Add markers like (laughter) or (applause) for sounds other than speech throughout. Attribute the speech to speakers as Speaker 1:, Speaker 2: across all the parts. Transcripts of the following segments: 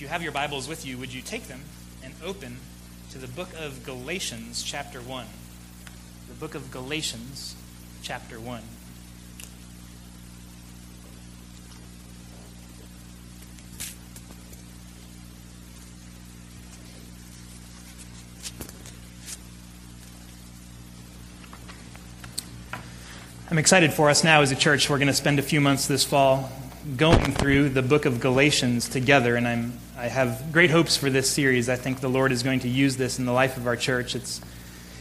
Speaker 1: If you have your Bibles with you, would you take them and open to the book of Galatians, chapter 1? The book of Galatians, chapter 1. I'm excited for us now as a church. We're going to spend a few months this fall going through the book of Galatians together, and I'm, I have great hopes for this series. I think the Lord is going to use this in the life of our church. It's,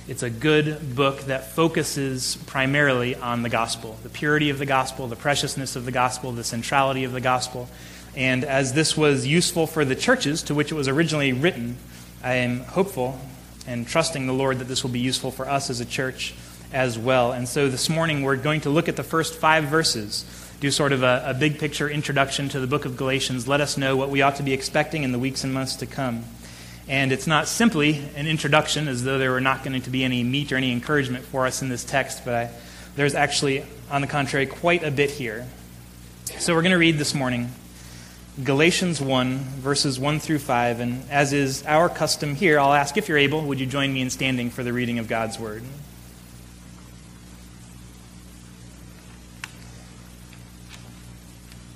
Speaker 1: it's a good book that focuses primarily on the gospel the purity of the gospel, the preciousness of the gospel, the centrality of the gospel. And as this was useful for the churches to which it was originally written, I am hopeful and trusting the Lord that this will be useful for us as a church as well. And so this morning we're going to look at the first five verses, do sort of a, a, big picture introduction to the book of Galatians, let us know what we ought to be expecting in the weeks and months to come. And it's not simply an introduction, as though there were not going to be any meat or any encouragement for us in this text, but I, there's actually, on the contrary, quite a bit here. So we're going to read this morning Galatians 1, verses 1 through 5. And as is our custom here, I'll ask if you're able, would you join me in standing for the reading of God's word?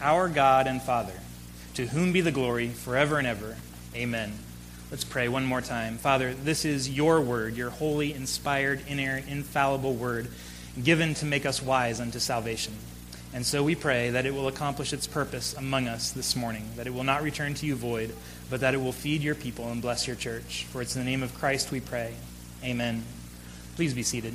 Speaker 1: our God and Father, to whom be the glory forever and ever. Amen. Let's pray one more time. Father, this is your word, your holy, inspired, inerrant, infallible word, given to make us wise unto salvation. And so we pray that it will accomplish its purpose among us this morning, that it will not return to you void, but that it will feed your people and bless your church. For it's in the name of Christ we pray. Amen. Please be seated.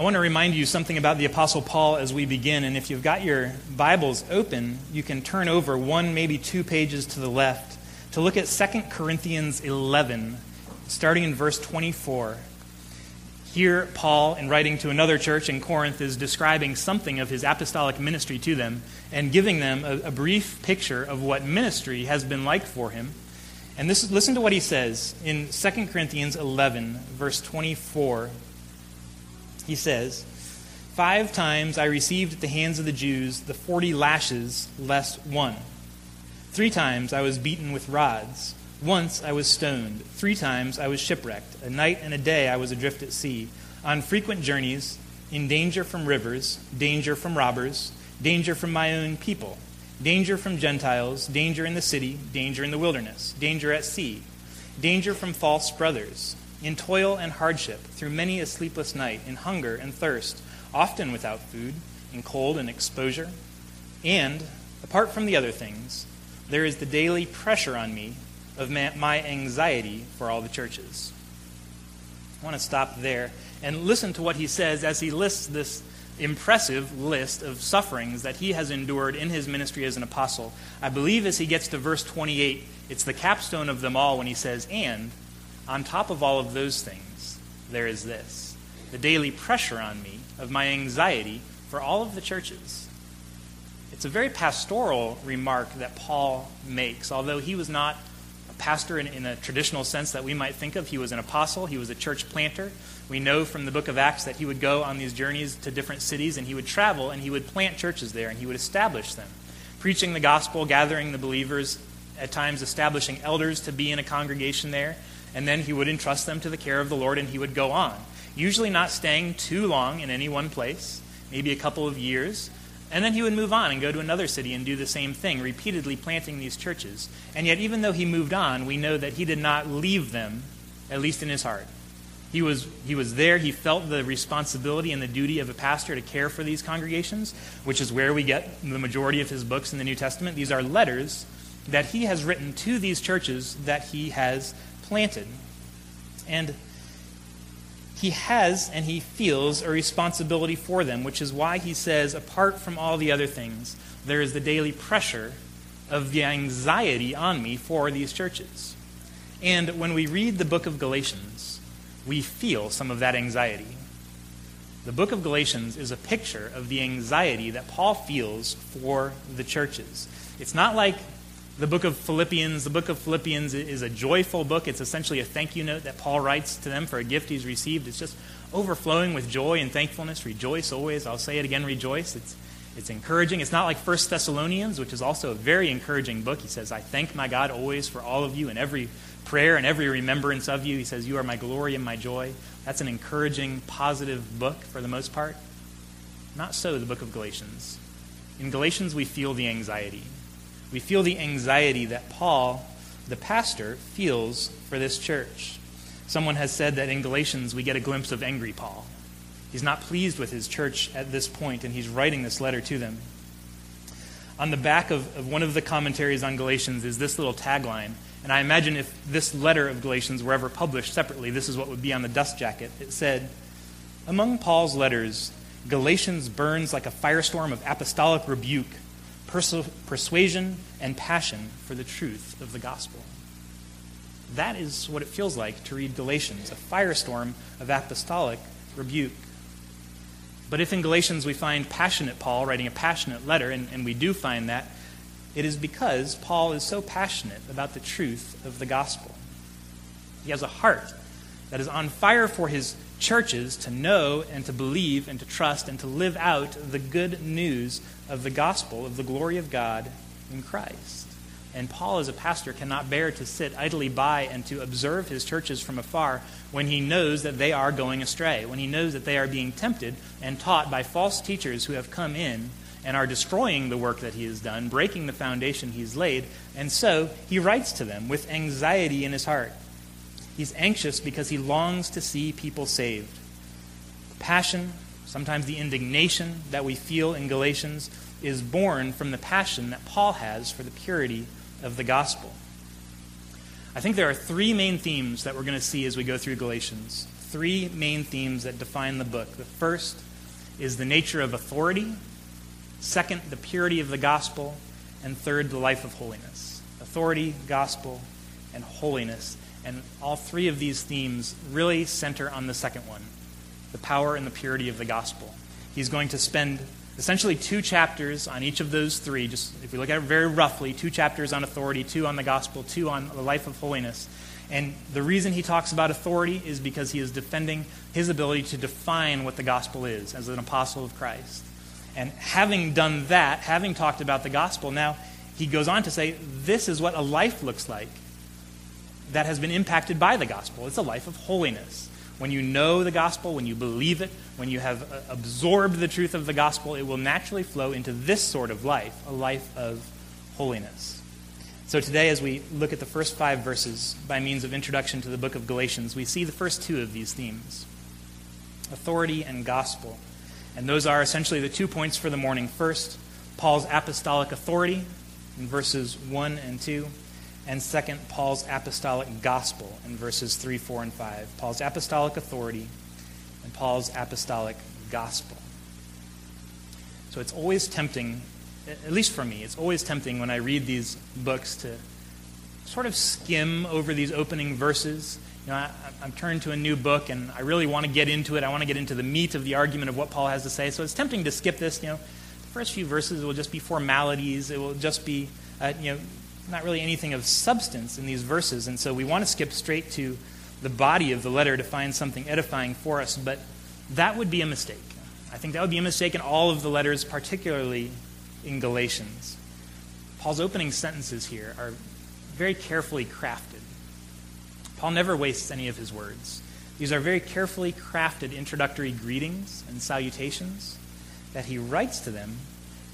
Speaker 1: I want to remind you something about the Apostle Paul as we begin. And if you've got your Bibles open, you can turn over one, maybe two pages to the left to look at 2 Corinthians 11, starting in verse 24. Here, Paul, in writing to another church in Corinth, is describing something of his apostolic ministry to them and giving them a, a brief picture of what ministry has been like for him. And this, listen to what he says in 2 Corinthians 11, verse 24 he says, Five times I received at the hands of the Jews the forty lashes less one. Three times I was beaten with rods. Once I was stoned. Three times I was shipwrecked. A night and a day I was adrift at sea, on frequent journeys, in danger from rivers, danger from robbers, danger from my own people, danger from Gentiles, danger in the city, danger in the wilderness, danger at sea, danger from false brothers in toil and hardship, through many a sleepless night, in hunger and thirst, often without food, in cold and exposure. And, apart from the other things, there is the daily pressure on me of my anxiety for all the churches. I want to stop there and listen to what he says as he lists this impressive list of sufferings that he has endured in his ministry as an apostle. I believe as he gets to verse 28, it's the capstone of them all when he says, And on top of all of those things, there is this the daily pressure on me of my anxiety for all of the churches. It's a very pastoral remark that Paul makes, although he was not a pastor in, in, a traditional sense that we might think of. He was an apostle, he was a church planter. We know from the book of Acts that he would go on these journeys to different cities and he would travel and he would plant churches there and he would establish them, preaching the gospel, gathering the believers, at times establishing elders to be in a congregation there and then he would entrust them to the care of the Lord and he would go on. Usually not staying too long in any one place, maybe a couple of years. And then he would move on and go to another city and do the same thing, repeatedly planting these churches. And yet, even though he moved on, we know that he did not leave them, at least in his heart. He was, he was there. He felt the responsibility and the duty of a pastor to care for these congregations, which is where we get the majority of his books in the New Testament. These are letters that he has written to these churches that he has planted. And he has and he feels a responsibility for them, which is why he says, apart from all the other things, there is the daily pressure of the anxiety on me for these churches. And when we read the book of Galatians, we feel some of that anxiety. The book of Galatians is a picture of the anxiety that Paul feels for the churches. It's not like the book of Philippians. The book of Philippians is a joyful book. It's essentially a thank you note that Paul writes to them for a gift he's received. It's just overflowing with joy and thankfulness. Rejoice always. I'll say it again, rejoice. It's, it's encouraging. It's not like 1 Thessalonians, which is also a very encouraging book. He says, I thank my God always for all of you in every prayer and every remembrance of you. He says, You are my glory and my joy. That's an encouraging, positive book for the most part. Not so the book of Galatians. In Galatians, we feel the anxiety. We feel the anxiety that Paul, the pastor, feels for this church. Someone has said that in Galatians, we get a glimpse of angry Paul. He's not pleased with his church at this point, and he's writing this letter to them. On the back of, of one of the commentaries on Galatians is this little tagline and I imagine if this letter of Galatians were ever published separately, this is what would be on the dust jacket. It said, Among Paul's letters, Galatians burns like a firestorm of apostolic rebuke, persu- persuasion, and passion for the truth of the gospel. That is what it feels like to read Galatians, a firestorm of apostolic rebuke. But if in Galatians we find passionate Paul writing a passionate letter, and, and we do find that, it is because Paul is so passionate about the truth of the gospel. He has a heart that is on fire for his churches to know and to believe and to trust and to live out the good news of the gospel of the glory of God in Christ. And Paul, as a pastor, cannot bear to sit idly by and to observe his churches from afar when he knows that they are going astray, when he knows that they are being tempted and taught by false teachers who have come in and are destroying the work that he has done, breaking the foundation he's laid. And so he writes to them with anxiety in his heart. He's anxious because he longs to see people saved. The passion, sometimes the indignation that we feel in Galatians, is born from the passion that Paul has for the purity of the gospel. I think there are three main themes that we're going to see as we go through Galatians. Three main themes that define the book. The first is the nature of authority Second, the purity of the gospel. And third, the life of holiness. Authority, gospel, and holiness. And all three of these themes really center on the second one the power and the purity of the gospel. He's going to spend essentially two chapters on each of those three. Just if we look at it very roughly, two chapters on authority, two on the gospel, two on the life of holiness. And the reason he talks about authority is because he is defending his ability to define what the gospel is as an apostle of Christ. And having done that, having talked about the gospel, now he goes on to say, this is what a life looks like that has been impacted by the gospel. It's a life of holiness. When you know the gospel, when you believe it, when you have uh, absorbed the truth of the gospel, it will naturally flow into this sort of life, a life of holiness. So today, as we look at the first five verses by means of introduction to the book of Galatians, we see the first two of these themes authority and gospel. And those are essentially the two points for the morning. First, Paul's apostolic authority in verses 1 and 2. And second, Paul's apostolic gospel in verses 3, 4, and 5. Paul's apostolic authority and Paul's apostolic gospel. So it's always tempting, at least for me, it's always tempting when I read these books to sort of skim over these opening verses you know, I, am turned to a new book and I really want to get into it. I want to get into the meat of the argument of what Paul has to say. So it's tempting to skip this. You know, the first few verses will just be formalities. It will just be, uh, you know, not really anything of substance in these verses. And so we want to skip straight to the body of the letter to find something edifying for us. But that would be a mistake. I think that would be a mistake in all of the letters, particularly in Galatians. Paul's opening sentences here are very carefully crafted. Paul never wastes any of his words. These are very carefully crafted introductory greetings and salutations that he writes to them,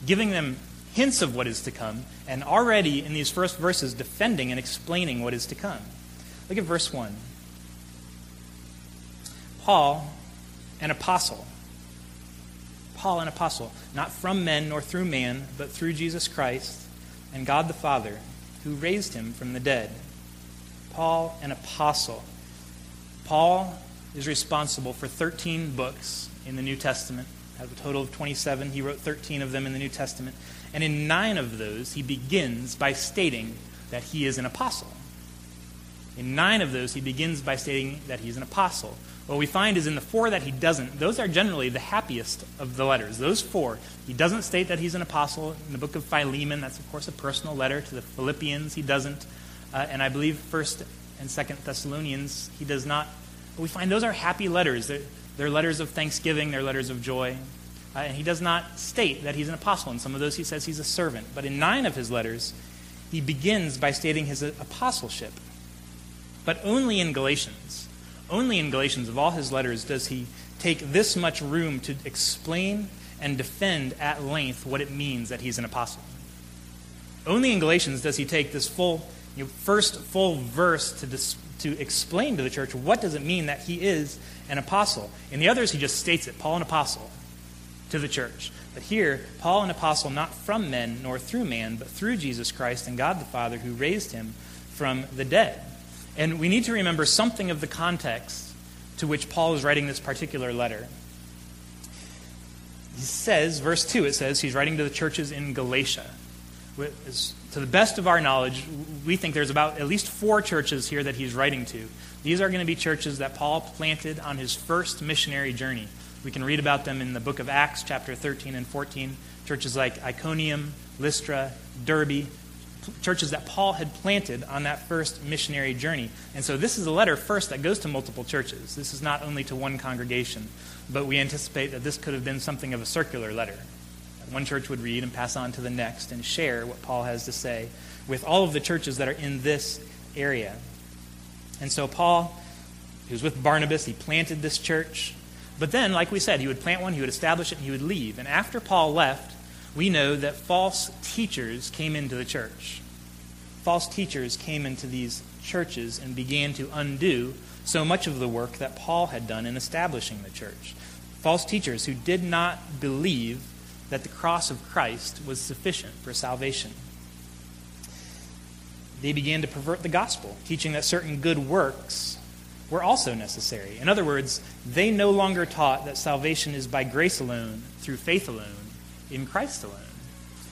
Speaker 1: giving them hints of what is to come, and already in these first verses defending and explaining what is to come. Look at verse 1. Paul, an apostle. Paul, an apostle, not from men nor through man, but through Jesus Christ and God the Father, who raised him from the dead Paul, an apostle. Paul is responsible for 13 books in the New Testament. Out of a total of 27, he wrote 13 of them in the New Testament. And in nine of those, he begins by stating that he is an apostle. In nine of those, he begins by stating that he's an apostle. What we find is in the four that he doesn't, those are generally the happiest of the letters. Those four, he doesn't state that he's an apostle. In the book of Philemon, that's of course a personal letter to the Philippians, he doesn't. Uh, and I believe First and Second Thessalonians, he does not. But we find those are happy letters. They're, they're letters of thanksgiving. They're letters of joy. Uh, and he does not state that he's an apostle. In some of those, he says he's a servant. But in nine of his letters, he begins by stating his apostleship. But only in Galatians, only in Galatians of all his letters does he take this much room to explain and defend at length what it means that he's an apostle. Only in Galatians does he take this full you know, first full verse to, dis- to explain to the church what does it mean that he is an apostle. In the others, he just states it Paul, an apostle, to the church. But here, Paul, an apostle, not from men nor through man, but through Jesus Christ and God the Father who raised him from the dead. And we need to remember something of the context to which Paul is writing this particular letter. He says, verse 2, it says he's writing to the churches in Galatia to the best of our knowledge, we think there's about at least four churches here that he's writing to. These are going to be churches that Paul planted on his first missionary journey. We can read about them in the book of Acts, chapter 13 and 14. Churches like Iconium, Lystra, Derbe, churches that Paul had planted on that first missionary journey. And so this is a letter first that goes to multiple churches. This is not only to one congregation, but we anticipate that this could have been something of a circular letter one church would read and pass on to the next and share what Paul has to say with all of the churches that are in this area. And so Paul, he was with Barnabas, he planted this church. But then, like we said, he would plant one, he would establish it, and he would leave. And after Paul left, we know that false teachers came into the church. False teachers came into these churches and began to undo so much of the work that Paul had done in establishing the church. False teachers who did not believe that the cross of Christ was sufficient for salvation. They began to pervert the gospel, teaching that certain good works were also necessary. In other words, they no longer taught that salvation is by grace alone, through faith alone, in Christ alone.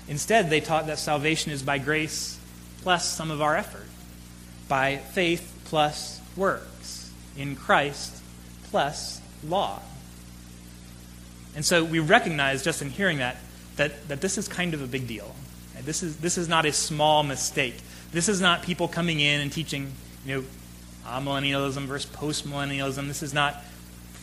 Speaker 1: Instead, they taught that salvation is by grace plus some of our effort, by faith plus works, in Christ plus law. And so we recognize just in hearing that, that, that this is kind of a big deal. This is, this is not a small mistake. This is not people coming in and teaching, you know, amillennialism versus postmillennialism. This is not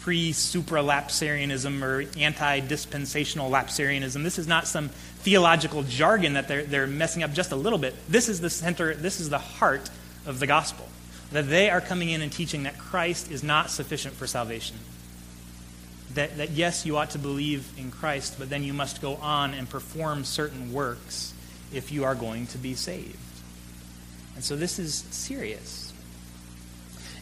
Speaker 1: pre supralapsarianism or anti dispensational lapsarianism. This is not some theological jargon that they're, they're messing up just a little bit. This is the center, this is the heart of the gospel. That they are coming in and teaching that Christ is not sufficient for salvation that, that yes, you ought to believe in Christ, but then you must go on and perform certain works if you are going to be saved. And so this is serious.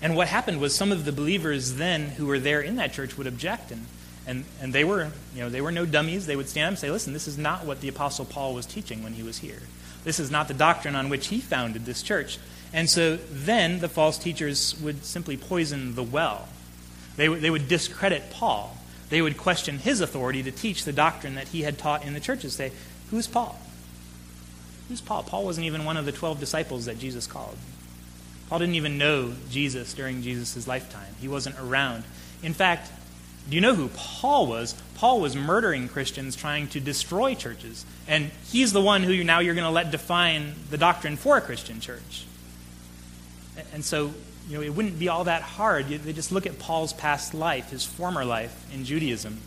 Speaker 1: And what happened was some of the believers then who were there in that church would object and and, and they were you know they were no dummies they would stand up and say listen this is not what the apostle paul was teaching when he was here this is not the doctrine on which he founded this church and so then the false teachers would simply poison the well they, they would discredit paul they would question his authority to teach the doctrine that he had taught in the churches. Say, who's Paul? Who's Paul? Paul wasn't even one of the 12 disciples that Jesus called. Paul didn't even know Jesus during Jesus' lifetime. He wasn't around. In fact, do you know who Paul was? Paul was murdering Christians trying to destroy churches. And he's the one who now you're going to let define the doctrine for a Christian church. And so you know, it wouldn't be all that hard. They just look at Paul's past life, his former life in Judaism,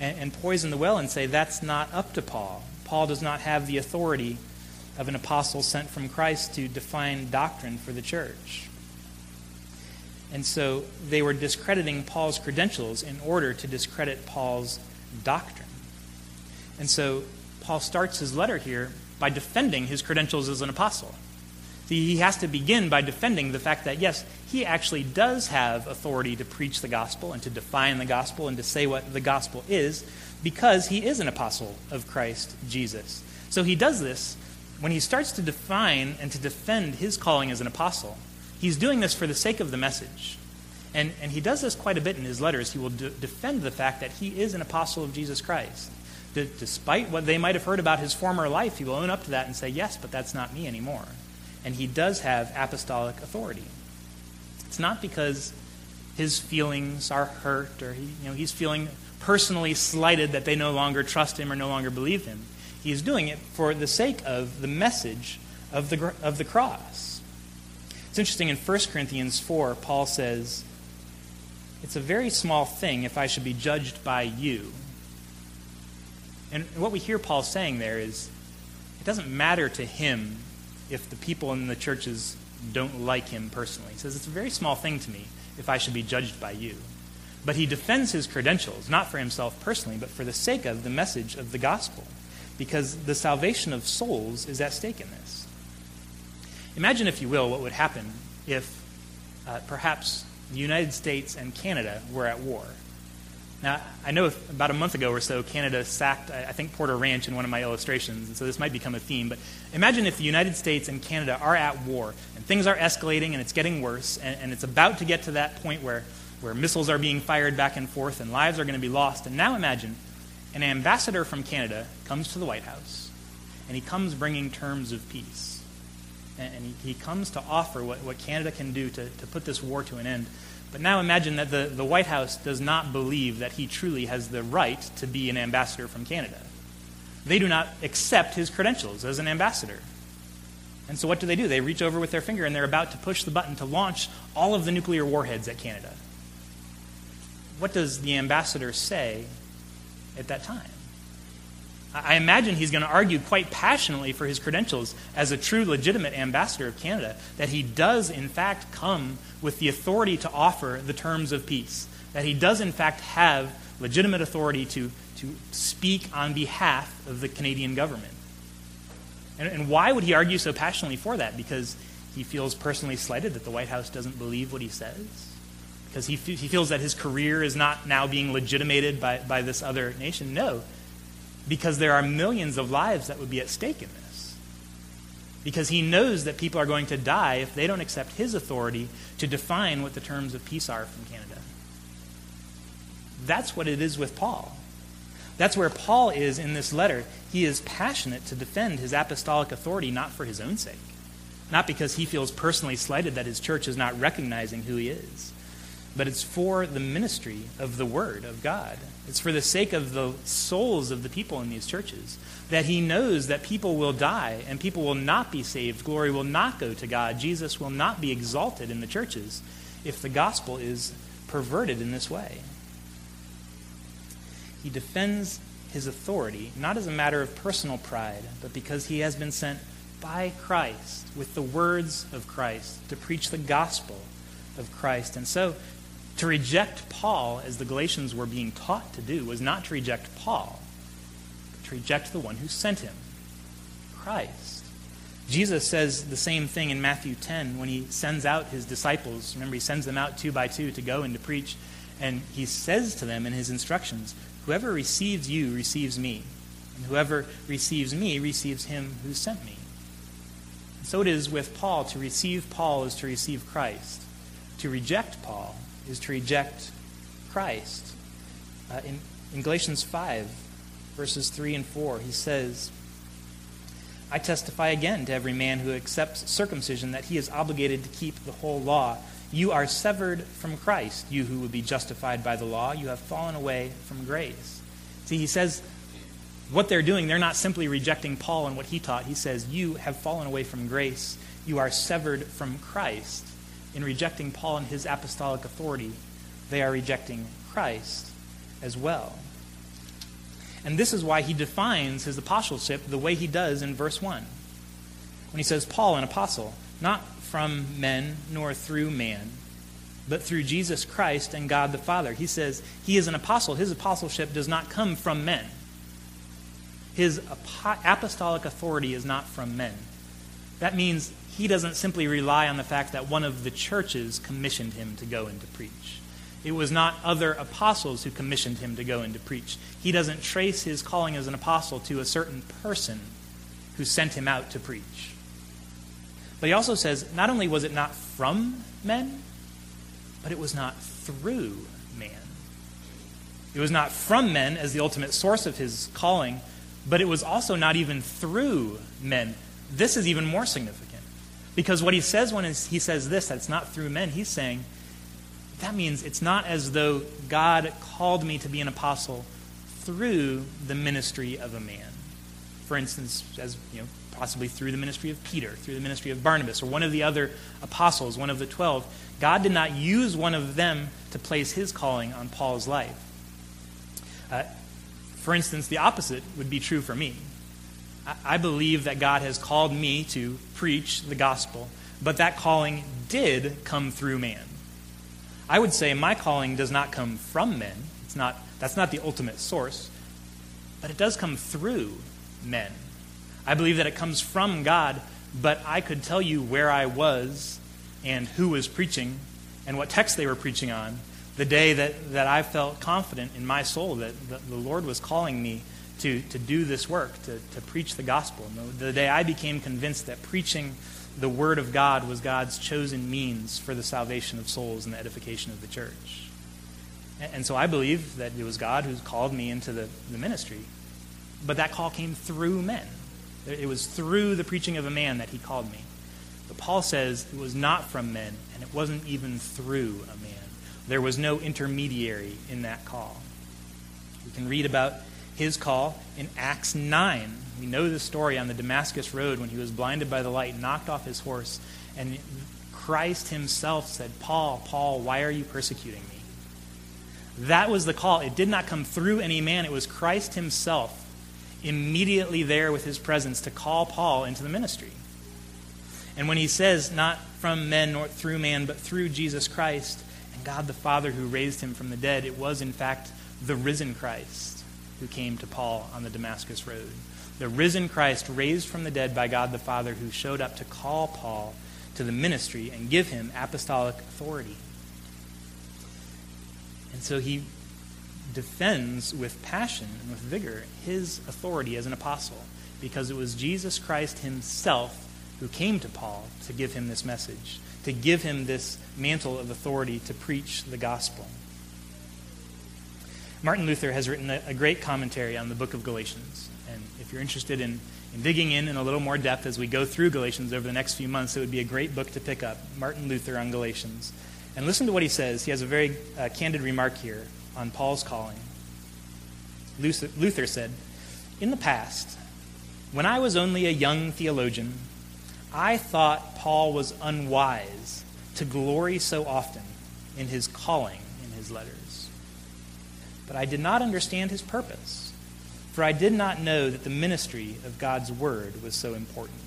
Speaker 1: and, and poison the well and say that's not up to Paul. Paul does not have the authority of an apostle sent from Christ to define doctrine for the church. And so they were discrediting Paul's credentials in order to discredit Paul's doctrine. And so Paul starts his letter here by defending his credentials as an apostle. He has to begin by defending the fact that, yes, he actually does have authority to preach the gospel and to define the gospel and to say what the gospel is because he is an apostle of Christ Jesus. So he does this when he starts to define and to defend his calling as an apostle. He's doing this for the sake of the message. And, and he does this quite a bit in his letters. He will de- defend the fact that he is an apostle of Jesus Christ. D- despite what they might have heard about his former life, he will own up to that and say, yes, but that's not me anymore. And he does have apostolic authority. It's not because his feelings are hurt or he, you know, he's feeling personally slighted that they no longer trust him or no longer believe him. He is doing it for the sake of the message of the, of the cross. It's interesting in 1 Corinthians 4, Paul says, It's a very small thing if I should be judged by you. And what we hear Paul saying there is, it doesn't matter to him if the people in the churches don't like him personally. He says, It's a very small thing to me if I should be judged by you. But he defends his credentials, not for himself personally, but for the sake of the message of the gospel, because the salvation of souls is at stake in this. Imagine, if you will, what would happen if uh, perhaps the United States and Canada were at war. Now, I know about a month ago or so, Canada sacked, I think, Porter Ranch in one of my illustrations, and so this might become a theme. But imagine if the United States and Canada are at war, and things are escalating, and it's getting worse, and, and it's about to get to that point where, where missiles are being fired back and forth, and lives are going to be lost. And now imagine an ambassador from Canada comes to the White House, and he comes bringing terms of peace. And, and he, he comes to offer what, what Canada can do to, to put this war to an end. But now imagine that the, the White House does not believe that he truly has the right to be an ambassador from Canada. They do not accept his credentials as an ambassador. And so what do they do? They reach over with their finger and they're about to push the button to launch all of the nuclear warheads at Canada. What does the ambassador say at that time? I imagine he's going to argue quite passionately for his credentials as a true, legitimate ambassador of Canada, that he does, in fact, come with the authority to offer the terms of peace, that he does, in fact, have legitimate authority to, to speak on behalf of the Canadian government. And, and why would he argue so passionately for that? Because he feels personally slighted that the White House doesn't believe what he says? Because he, he feels that his career is not now being legitimated by, by this other nation? No because there are millions of lives that would be at stake in this. Because he knows that people are going to die if they don't accept his authority to define what the terms of peace are from Canada. That's what it is with Paul. That's where Paul is in this letter. He is passionate to defend his apostolic authority not for his own sake, not because he feels personally slighted that his church is not recognizing who he is, but it's for the ministry of the Word of God. It's for the sake of the souls of the people in these churches that he knows that people will die and people will not be saved. Glory will not go to God. Jesus will not be exalted in the churches if the gospel is perverted in this way. He defends his authority not as a matter of personal pride, but because he has been sent by Christ with the words of Christ to preach the gospel of Christ. And so to reject Paul, as the Galatians were being taught to do, was not to reject Paul, but to reject the one who sent him, Christ. Jesus says the same thing in Matthew 10 when he sends out his disciples. Remember, he sends them out two by two to go and to preach. And he says to them in his instructions, Whoever receives you receives me, and whoever receives me receives him who sent me. And so it is with Paul. To receive Paul is to receive Christ. To reject Paul is to reject Christ. Uh, in, in Galatians 5, verses 3 and 4, he says, I testify again to every man who accepts circumcision that he is obligated to keep the whole law. You are severed from Christ, you who would be justified by the law. You have fallen away from grace. See, he says, what they're doing, they're not simply rejecting Paul and what he taught. He says, You have fallen away from grace. You are severed from Christ in rejecting Paul and his apostolic authority, they are rejecting Christ as well. And this is why he defines his apostleship the way he does in verse 1. When he says, Paul, an apostle, not from men nor through man, but through Jesus Christ and God the Father. He says he is an apostle. His apostleship does not come from men. His apostolic authority is not from men. That means he doesn't simply rely on the fact that one of the churches commissioned him to go and to preach. It was not other apostles who commissioned him to go and to preach. He doesn't trace his calling as an apostle to a certain person who sent him out to preach. But he also says not only was it not from men, but it was not through man. It was not from men as the ultimate source of his calling, but it was also not even through men. This is even more significant. Because what he says when he says this, that it's not through men, he's saying, that means it's not as though God called me to be an apostle through the ministry of a man. For instance, as you know, possibly through the ministry of Peter, through the ministry of Barnabas, or one of the other apostles, one of the twelve. God did not use one of them to place his calling on Paul's life. Uh, for instance, the opposite would be true for me. I believe that God has called me to preach the gospel, but that calling did come through man. I would say my calling does not come from men. It's not, that's not the ultimate source, but it does come through men. I believe that it comes from God, but I could tell you where I was and who was preaching and what text they were preaching on the day that, that I felt confident in my soul that, that the Lord was calling me to, to do this work, to, to preach the gospel. The, the day I became convinced that preaching the Word of God was God's chosen means for the salvation of souls and the edification of the church. And, and so I believe that it was God who called me into the, the ministry. But that call came through men. It was through the preaching of a man that he called me. But Paul says it was not from men, and it wasn't even through a man. There was no intermediary in that call. We can read about his call in Acts 9. We know the story on the Damascus Road when he was blinded by the light, knocked off his horse, and Christ himself said, Paul, Paul, why are you persecuting me? That was the call. It did not come through any man, it was Christ himself immediately there with his presence to call Paul into the ministry. And when he says, not from men nor through man, but through Jesus Christ and God the Father who raised him from the dead, it was in fact the risen Christ who came to Paul on the Damascus Road. The risen Christ, raised from the dead by God the Father, who showed up to call Paul to the ministry and give him apostolic authority. And so he defends with passion and with vigor his authority as an apostle because it was Jesus Christ himself who came to Paul to give him this message, to give him this mantle of authority to preach the gospel. Martin Luther has written a, a, great commentary on the book of Galatians. And if you're interested in, in digging in in a little more depth as we go through Galatians over the next few months, it would be a great book to pick up Martin Luther on Galatians. And listen to what he says. He has a very uh, candid remark here on Paul's calling. Luther, Luther said, In the past, when I was only a young theologian, I thought Paul was unwise to glory so often in his calling in his letters but I did not understand his purpose, for I did not know that the ministry of God's word was so important.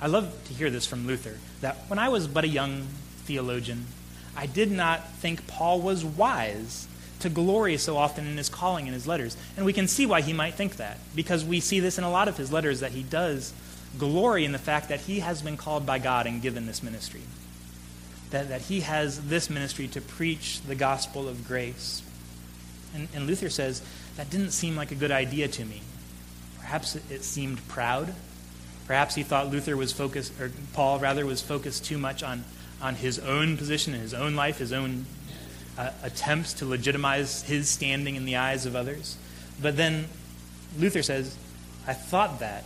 Speaker 1: I love to hear this from Luther that when I was but a young theologian, I did not think Paul was wise to glory so often in his calling in his letters. And we can see why he might think that, because we see this in a lot of his letters that he does glory in the fact that he has been called by God and given this ministry that, that he has this ministry to preach the gospel of grace. And, and Luther says, that didn't seem like a good idea to me. Perhaps it, seemed proud. Perhaps he thought Luther was focused, or Paul rather, was focused too much on, on his own position in his own life, his own uh, attempts to legitimize his standing in the eyes of others. But then Luther says, I thought that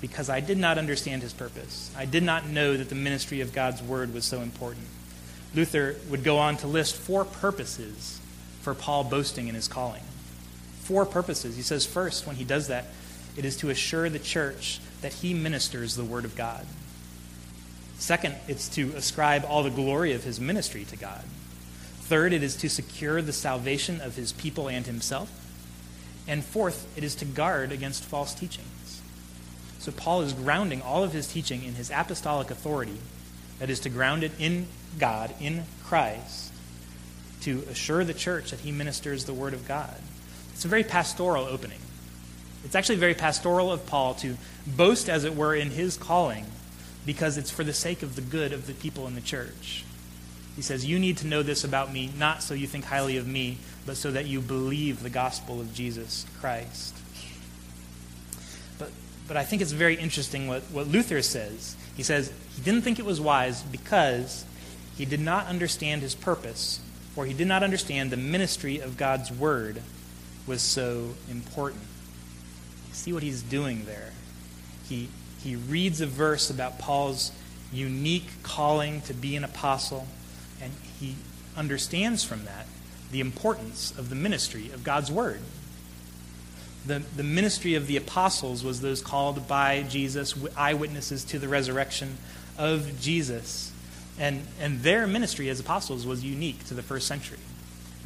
Speaker 1: because I did not understand his purpose. I did not know that the ministry of God's word was so important. Luther would go on to list four purposes for Paul boasting in his calling. Four purposes. He says, first, when he does that, it is to assure the church that he ministers the Word of God. Second, it's to ascribe all the glory of his ministry to God. Third, it is to secure the salvation of his people and himself. And fourth, it is to guard against false teachings. So Paul is grounding all of his teaching in his apostolic authority that is, to ground it in God, in Christ, to assure the church that he ministers the Word of God. It's a very pastoral opening. It's actually very pastoral of Paul to boast, as it were, in his calling because it's for the sake of the good of the people in the church. He says, You need to know this about me, not so you think highly of me, but so that you believe the gospel of Jesus Christ. But, but I think it's very interesting what, what Luther says. He says he didn't think it was wise because he did not understand his purpose, or he did not understand the ministry of God's word was so important. See what he's doing there. He, he reads a verse about Paul's unique calling to be an apostle, and he understands from that the importance of the ministry of God's word. The, the ministry of the apostles was those called by Jesus, eyewitnesses to the resurrection of Jesus. And, and their ministry as apostles was unique to the first century.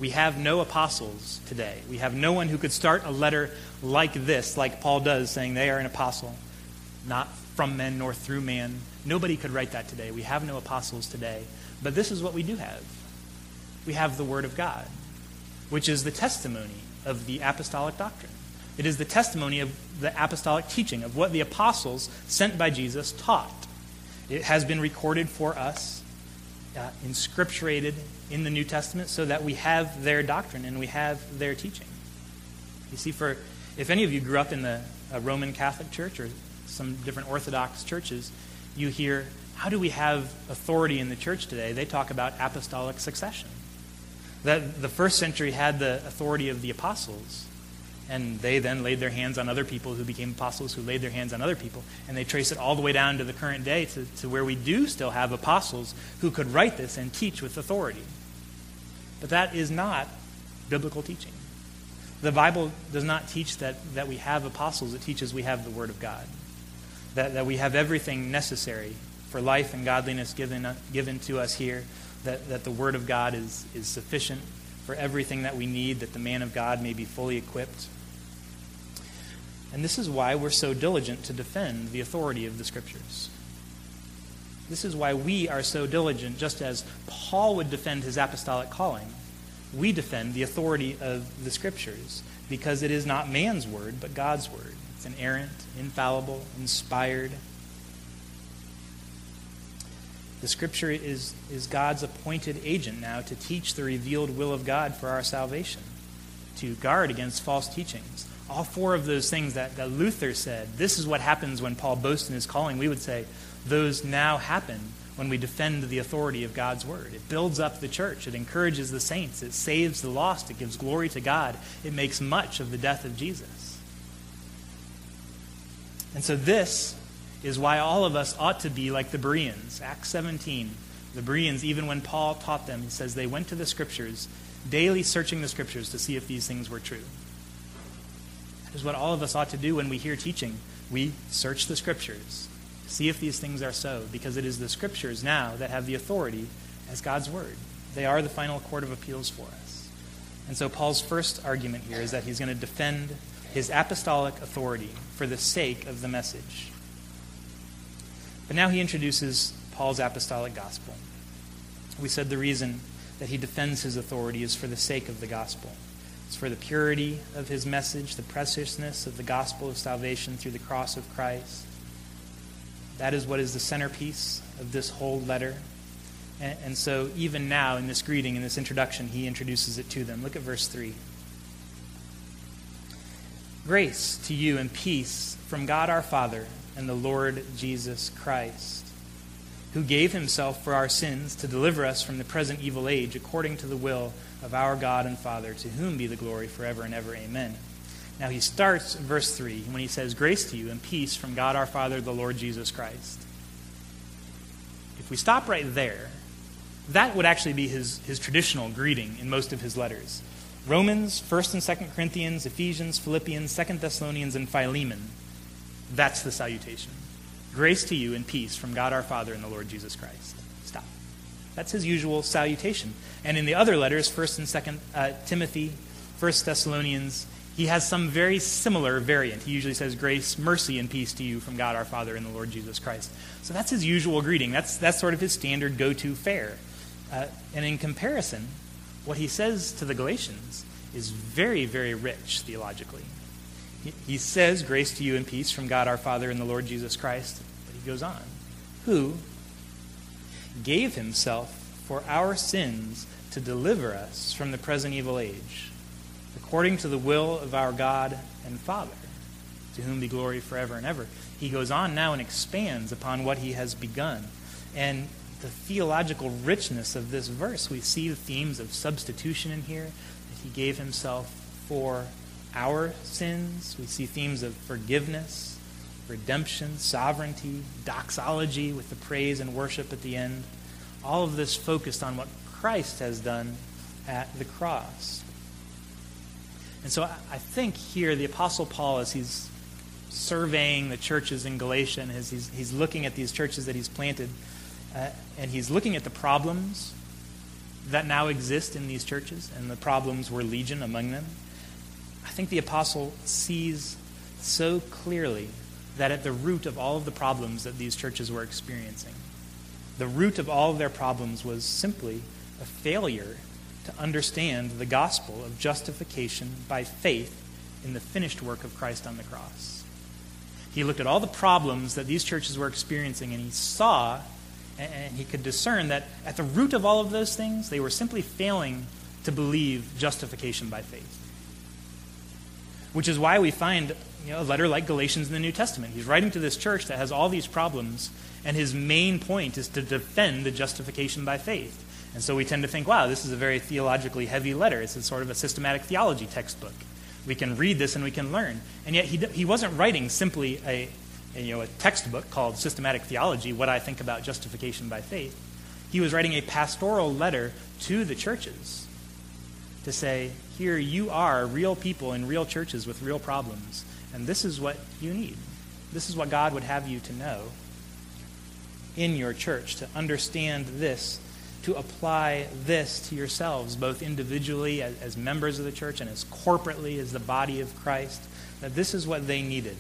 Speaker 1: We have no apostles today. We have no one who could start a letter like this, like Paul does, saying they are an apostle, not from men nor through man. Nobody could write that today. We have no apostles today. But this is what we do have we have the Word of God, which is the testimony of the apostolic doctrine. It is the testimony of the apostolic teaching, of what the apostles sent by Jesus taught. It has been recorded for us, uh, inscripturated in the New Testament, so that we have their doctrine and we have their teaching. You see, for if any of you grew up in the Roman Catholic Church or some different Orthodox churches, you hear, how do we have authority in the church today? They talk about apostolic succession. That the first century had the authority of the apostles, and they then laid their hands on other people who became apostles, who laid their hands on other people. And they trace it all the way down to the current day to, to where we do still have apostles who could write this and teach with authority. But that is not biblical teaching. The Bible does not teach that, that we have apostles, it teaches we have the Word of God. That, that we have everything necessary for life and godliness given, uh, given to us here that, that the Word of God is, is sufficient for everything that we need, that the man of God may be fully equipped. And this is why we're so diligent to defend the authority of the Scriptures. This is why we are so diligent, just as Paul would defend his apostolic calling. We defend the authority of the Scriptures because it is not man's word, but God's word. It's inerrant, infallible, inspired, the Scripture is, is God's appointed agent now to teach the revealed will of God for our salvation, to guard against false teachings. All four of those things that, that Luther said, this is what happens when Paul boasts in his calling, we would say, those now happen when we defend the authority of God's word. It builds up the church, it encourages the saints, it saves the lost, it gives glory to God, it makes much of the death of Jesus. And so, this is why all of us ought to be like the Bereans. Acts 17. The Bereans, even when Paul taught them, he says they went to the Scriptures, daily searching the Scriptures to see if these things were true. Is what all of us ought to do when we hear teaching. We search the Scriptures, see if these things are so, because it is the Scriptures now that have the authority as God's Word. They are the final court of appeals for us. And so Paul's first argument here is that he's going to defend his apostolic authority for the sake of the message. But now he introduces Paul's apostolic gospel. We said the reason that he defends his authority is for the sake of the gospel. It's for the purity of his message, the preciousness of the gospel of salvation through the cross of Christ. That is what is the centerpiece of this whole letter. And, and so, even now, in this greeting, in this introduction, he introduces it to them. Look at verse 3. Grace to you and peace from God our Father and the Lord Jesus Christ, who gave himself for our sins to deliver us from the present evil age, according to the will of our God and Father, to whom be the glory forever and ever. Amen. Now he starts in verse 3 when he says, Grace to you and peace from God our Father, the Lord Jesus Christ. If we stop right there, that would actually be his, his traditional greeting in most of his letters. Romans, 1st and 2nd Corinthians, Ephesians, Philippians, 2nd Thessalonians, and Philemon that's the salutation. Grace to you and peace from God our Father and the Lord Jesus Christ. Stop. That's his usual salutation. And in the other letters, 1st and 2nd uh, Timothy, 1st Thessalonians, he has some very similar variant. He usually says, Grace, mercy, and peace to you from God our Father and the Lord Jesus Christ. So that's his usual greeting. That's, that's sort of his standard go to fare. Uh, and in comparison, what he says to the Galatians is very, very rich theologically. He says, Grace to you and peace from God our Father and the Lord Jesus Christ. Goes on, who gave himself for our sins to deliver us from the present evil age, according to the will of our God and Father, to whom be glory forever and ever. He goes on now and expands upon what he has begun. And the theological richness of this verse. We see the themes of substitution in here, that he gave himself for our sins. We see themes of forgiveness, redemption, sovereignty, doxology with the praise and worship at the end. All of this focused on what Christ has done at the cross. And so I think here the Apostle Paul, as he's surveying the churches in Galatia and as he's, he's looking at these churches that he's planted, uh, and he's looking at the problems that now exist in these churches, and the problems were legion among them. I think the apostle sees so clearly that at the root of all of the problems that these churches were experiencing, the root of all of their problems was simply a failure to understand the gospel of justification by faith in the finished work of Christ on the cross. He looked at all the problems that these churches were experiencing and he saw and he could discern that at the root of all of those things, they were simply failing to believe justification by faith. Which is why we find you know, a letter like Galatians in the New Testament. He's writing to this church that has all these problems, and his main point is to defend the justification by faith. And so we tend to think, wow, this is a very theologically heavy letter. It's sort of a systematic theology textbook. We can read this and we can learn. And yet he, he wasn't writing simply a, a, you know, a textbook called Systematic Theology, What I Think About Justification by Faith. He was writing a pastoral letter to the churches to say, here you are real people in real churches with real problems, and this is what you need. This is what God would have you to know in your church, to understand this to apply this to yourselves, both individually as, as, members of the church and as corporately as the body of Christ, that this is what they needed.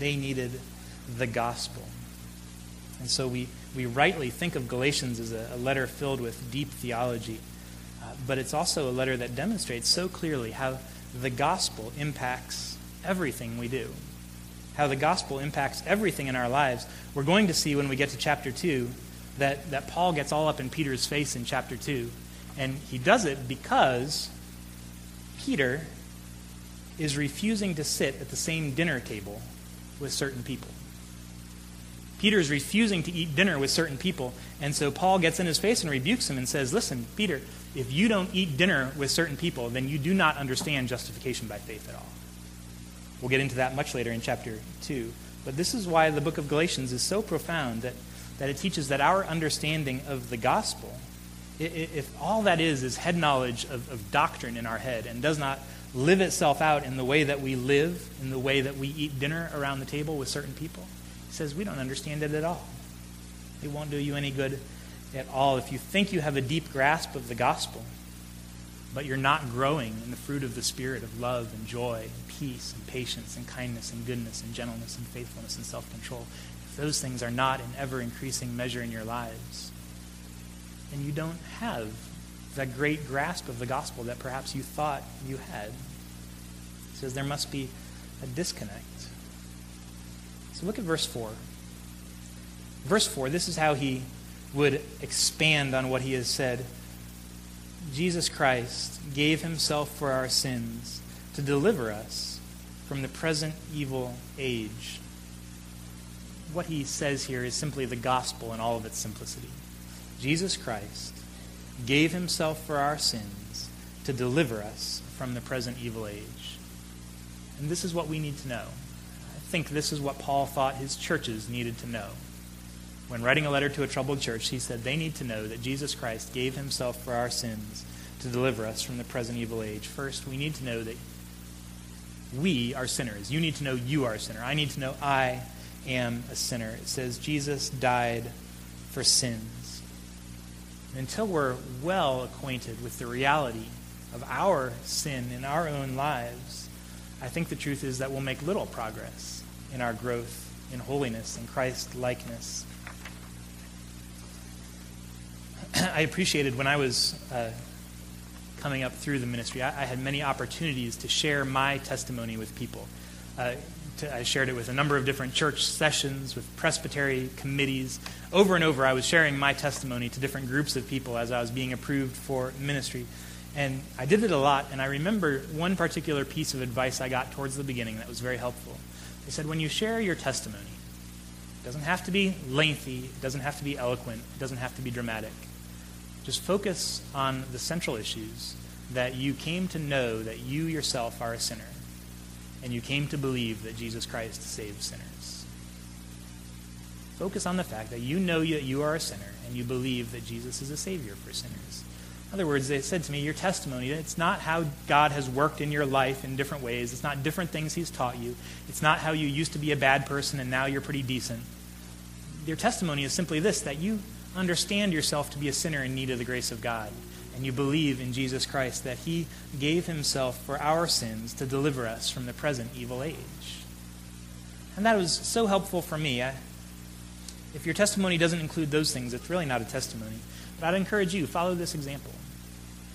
Speaker 1: They needed the gospel. And so we, we rightly think of Galatians as a, a letter filled with deep theology, uh, but it's also a letter that demonstrates so clearly how the gospel impacts everything we do. How the gospel impacts everything in our lives. We're going to see when we get to chapter 2 that, that Paul gets all up in Peter's face in chapter 2. And he does it because Peter is refusing to sit at the same dinner table with certain people. Peter is refusing to eat dinner with certain people. And so Paul gets in his face and rebukes him and says, Listen, Peter, if you don't eat dinner with certain people, then you do not understand justification by faith at all. We'll get into that much later in chapter 2. But this is why the book of Galatians is so profound that that it teaches that our understanding of the gospel, if all that is is head knowledge of, of doctrine in our head and does not live itself out in the way that we live, in the way that we eat dinner around the table with certain people, he says we don't understand it at all. It won't do you any good at all if you think you have a deep grasp of the gospel, but you're not growing in the fruit of the Spirit of love and joy and peace and patience and kindness and goodness and gentleness and faithfulness and self control if those things are not in ever increasing measure in your lives, and you don't have that great grasp of the gospel that perhaps you thought you had. Says there must be a disconnect. So look at verse 4. Verse 4, this is how he would expand on what he has said. Jesus Christ gave himself for our sins to deliver us from the present evil age what he says here is simply the gospel in all of its simplicity. Jesus Christ gave himself for our sins to deliver us from the present evil age. And this is what we need to know. I think this is what Paul thought his churches needed to know. When writing a letter to a troubled church, he said they need to know that Jesus Christ gave himself for our sins to deliver us from the present evil age. First, we need to know that we are sinners. You need to know you are a sinner. I need to know I am a sinner. It says Jesus died for sins. Until we're well acquainted with the reality of our sin in our own lives, I think the truth is that we'll make little progress in our growth in holiness and Christ likeness. (clears throat) I appreciated when I was uh, coming up through the ministry, I, I, had many opportunities to share my testimony with people. Uh, to, I shared it with a number of different church sessions, with presbytery committees. Over and over, I was sharing my testimony to different groups of people as I was being approved for ministry. And I did it a lot, and I remember one particular piece of advice I got towards the beginning that was very helpful. They said, when you share your testimony, It doesn't have to be lengthy, it doesn't have to be eloquent, it doesn't have to be dramatic. Just focus on the central issues that you came to know that you yourself are a sinner, and you came to believe that Jesus Christ saves sinners. Focus on the fact that you know that you are a sinner, and you believe that Jesus is a Savior for sinners. In other words, they said to me, your testimony, it's not how God has worked in your life in different ways. It's not different things He's taught you. It's not how you used to be a bad person and now you're pretty decent. Your testimony is simply this that you understand yourself to be a sinner in need of the grace of God. And you believe in Jesus Christ that He gave Himself for our sins to deliver us from the present evil age. And that was so helpful for me. I, if your testimony doesn't include those things, it's really not a testimony. But I'd encourage you, follow this example.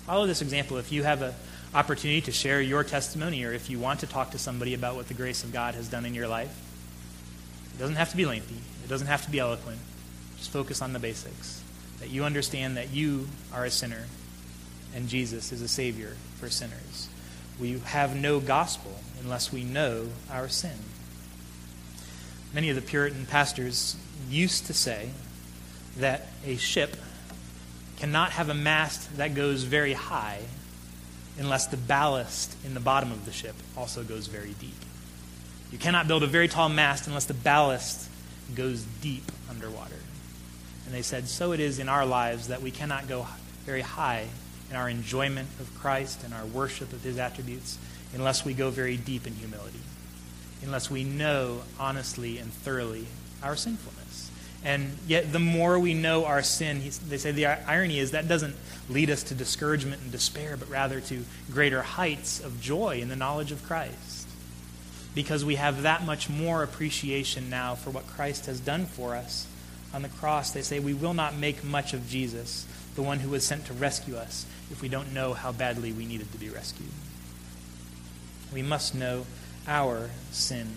Speaker 1: Follow this example if you have an opportunity to share your testimony or if you want to talk to somebody about what the grace of God has done in your life. It doesn't have to be lengthy, it doesn't have to be eloquent. Just focus on the basics. That you understand that you are a sinner and Jesus is a Savior for sinners. We have no gospel unless we know our sin. Many of the Puritan pastors used to say that a ship cannot have a mast that goes very high unless the ballast in the bottom of the ship also goes very deep. You cannot build a very tall mast unless the ballast goes deep underwater. And they said, so it is in our lives that we cannot go very high in our enjoyment of Christ and our worship of his attributes unless we go very deep in humility, unless we know honestly and thoroughly our sinfulness. And yet, the more we know our sin, they say the irony is that doesn't lead us to discouragement and despair, but rather to greater heights of joy in the knowledge of Christ. Because we have that much more appreciation now for what Christ has done for us on the cross. They say we will not make much of Jesus, the one who was sent to rescue us, if we don't know how badly we needed to be rescued. We must know our sin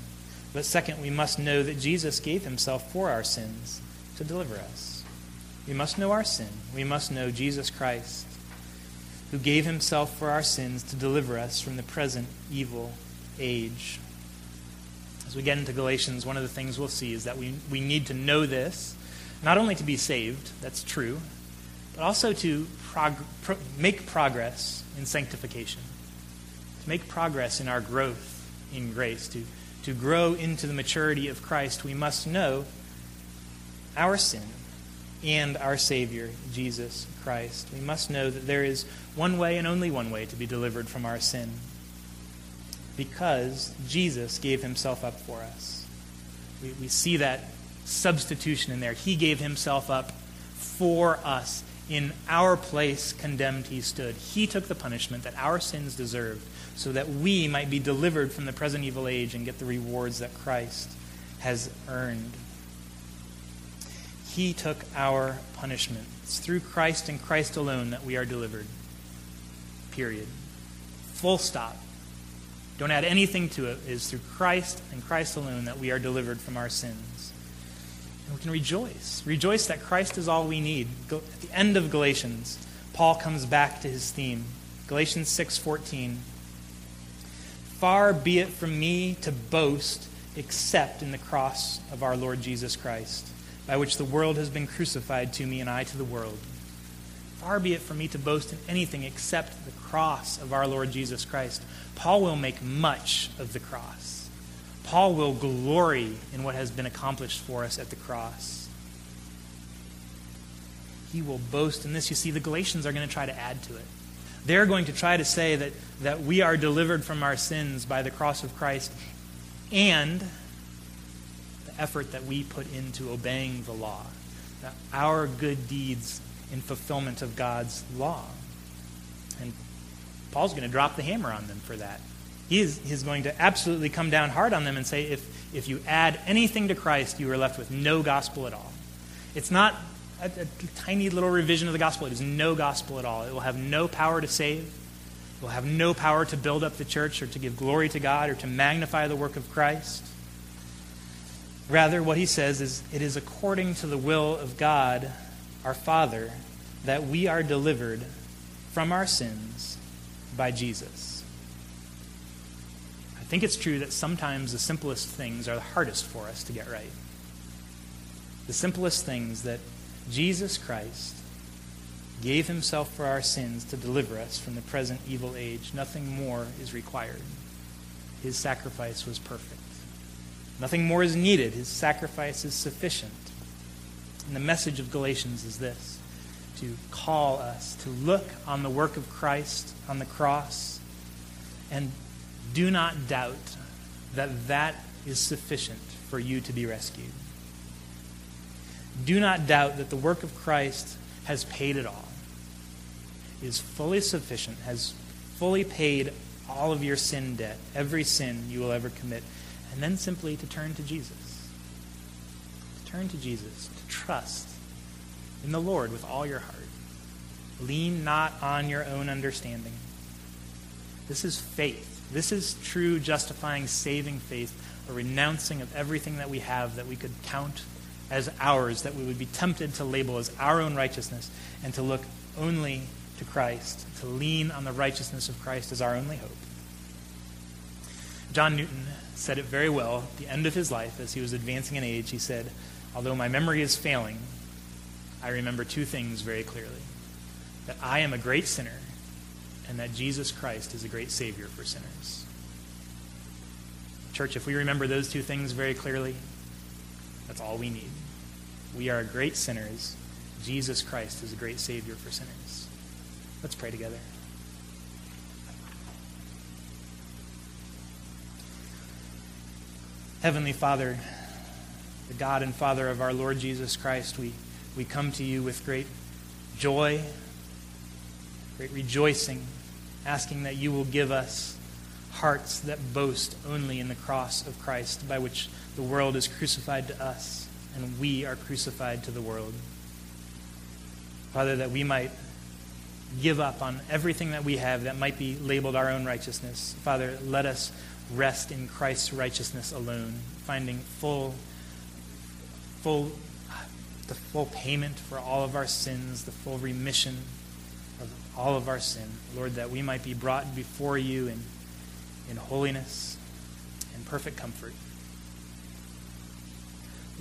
Speaker 1: but second, we must know that Jesus gave himself for our sins to deliver us. We must know our sin. We must know Jesus Christ, who gave himself for our sins to deliver us from the present evil age. As we get into Galatians, one of the things we'll see is that we, we need to know this, not only to be saved, that's true, but also to prog- pro- make progress in sanctification, to make progress in our growth in grace, to to grow into the maturity of Christ, we must know our sin and our Savior, Jesus Christ. We must know that there is one way and only one way to be delivered from our sin because Jesus gave himself up for us. We, we see that substitution in there. He gave himself up for us. In our place, condemned, he stood. He took the punishment that our sins deserved so that we might be delivered from the present evil age and get the rewards that Christ has earned. He took our punishment. It's through Christ and Christ alone that we are delivered. Period. Full stop. Don't add anything to it. It is through Christ and Christ alone that we are delivered from our sins. And we can rejoice. Rejoice that Christ is all we need. At the end of Galatians, Paul comes back to his theme. Galatians 6:14 Far be it from me to boast except in the cross of our Lord Jesus Christ, by which the world has been crucified to me and I to the world. Far be it from me to boast in anything except the cross of our Lord Jesus Christ. Paul will make much of the cross. Paul will glory in what has been accomplished for us at the cross. He will boast in this. You see, the Galatians are going to try to add to it. They're going to try to say that, that we are delivered from our sins by the cross of Christ and the effort that we put into obeying the law, that our good deeds in fulfillment of God's law. And Paul's going to drop the hammer on them for that. He is, he's going to absolutely come down hard on them and say, if, if you add anything to Christ, you are left with no gospel at all. It's not a, a, tiny little revision of the gospel. It is no gospel at all. It will have no power to save. It will have no power to build up the church or to give glory to God or to magnify the work of Christ. Rather, what he says is, it is according to the will of God, our Father, that we are delivered from our sins by Jesus. I think it's true that sometimes the simplest things are the hardest for us to get right. the simplest things that Jesus Christ gave himself for our sins to deliver us from the present evil age. Nothing more is required. His sacrifice was perfect. Nothing more is needed. His sacrifice is sufficient. And the message of Galatians is this to call us to look on the work of Christ on the cross and do not doubt that that is sufficient for you to be rescued. Do not doubt that the work of Christ has paid it all, is fully sufficient, has fully paid all of your sin debt, every sin you will ever commit, and then simply to turn to Jesus. To turn to Jesus, to trust in the Lord with all your heart. Lean not on your own understanding. This is faith. This is true, justifying, saving faith, a renouncing of everything that we have that we could count as ours, that we would be tempted to label as our own righteousness, and to look only to Christ, to lean on the righteousness of Christ as our only hope. John Newton said it very well at the end of his life as he was advancing in age. He said, Although my memory is failing, I remember two things very clearly that I am a great sinner, and that Jesus Christ is a great Savior for sinners. Church, if we remember those two things very clearly, that's all we need. We are great sinners. Jesus Christ is a great Savior for sinners. Let's pray together. Heavenly Father, the God and Father of our Lord Jesus Christ, we, we come to you with great joy, great rejoicing, asking that you will give us hearts that boast only in the cross of Christ, by which the world is crucified to us and we are crucified to the world. Father, that we might give up on everything that we have that might be labeled our own righteousness. Father, let us rest in Christ's righteousness alone, finding full, full, the full payment for all of our sins, the full remission all of our sin. Lord, that we might be brought before you in, in holiness and perfect comfort.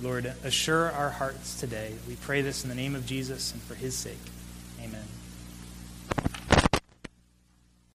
Speaker 1: Lord, assure our hearts today. We pray this in the name of Jesus and for his sake. Amen.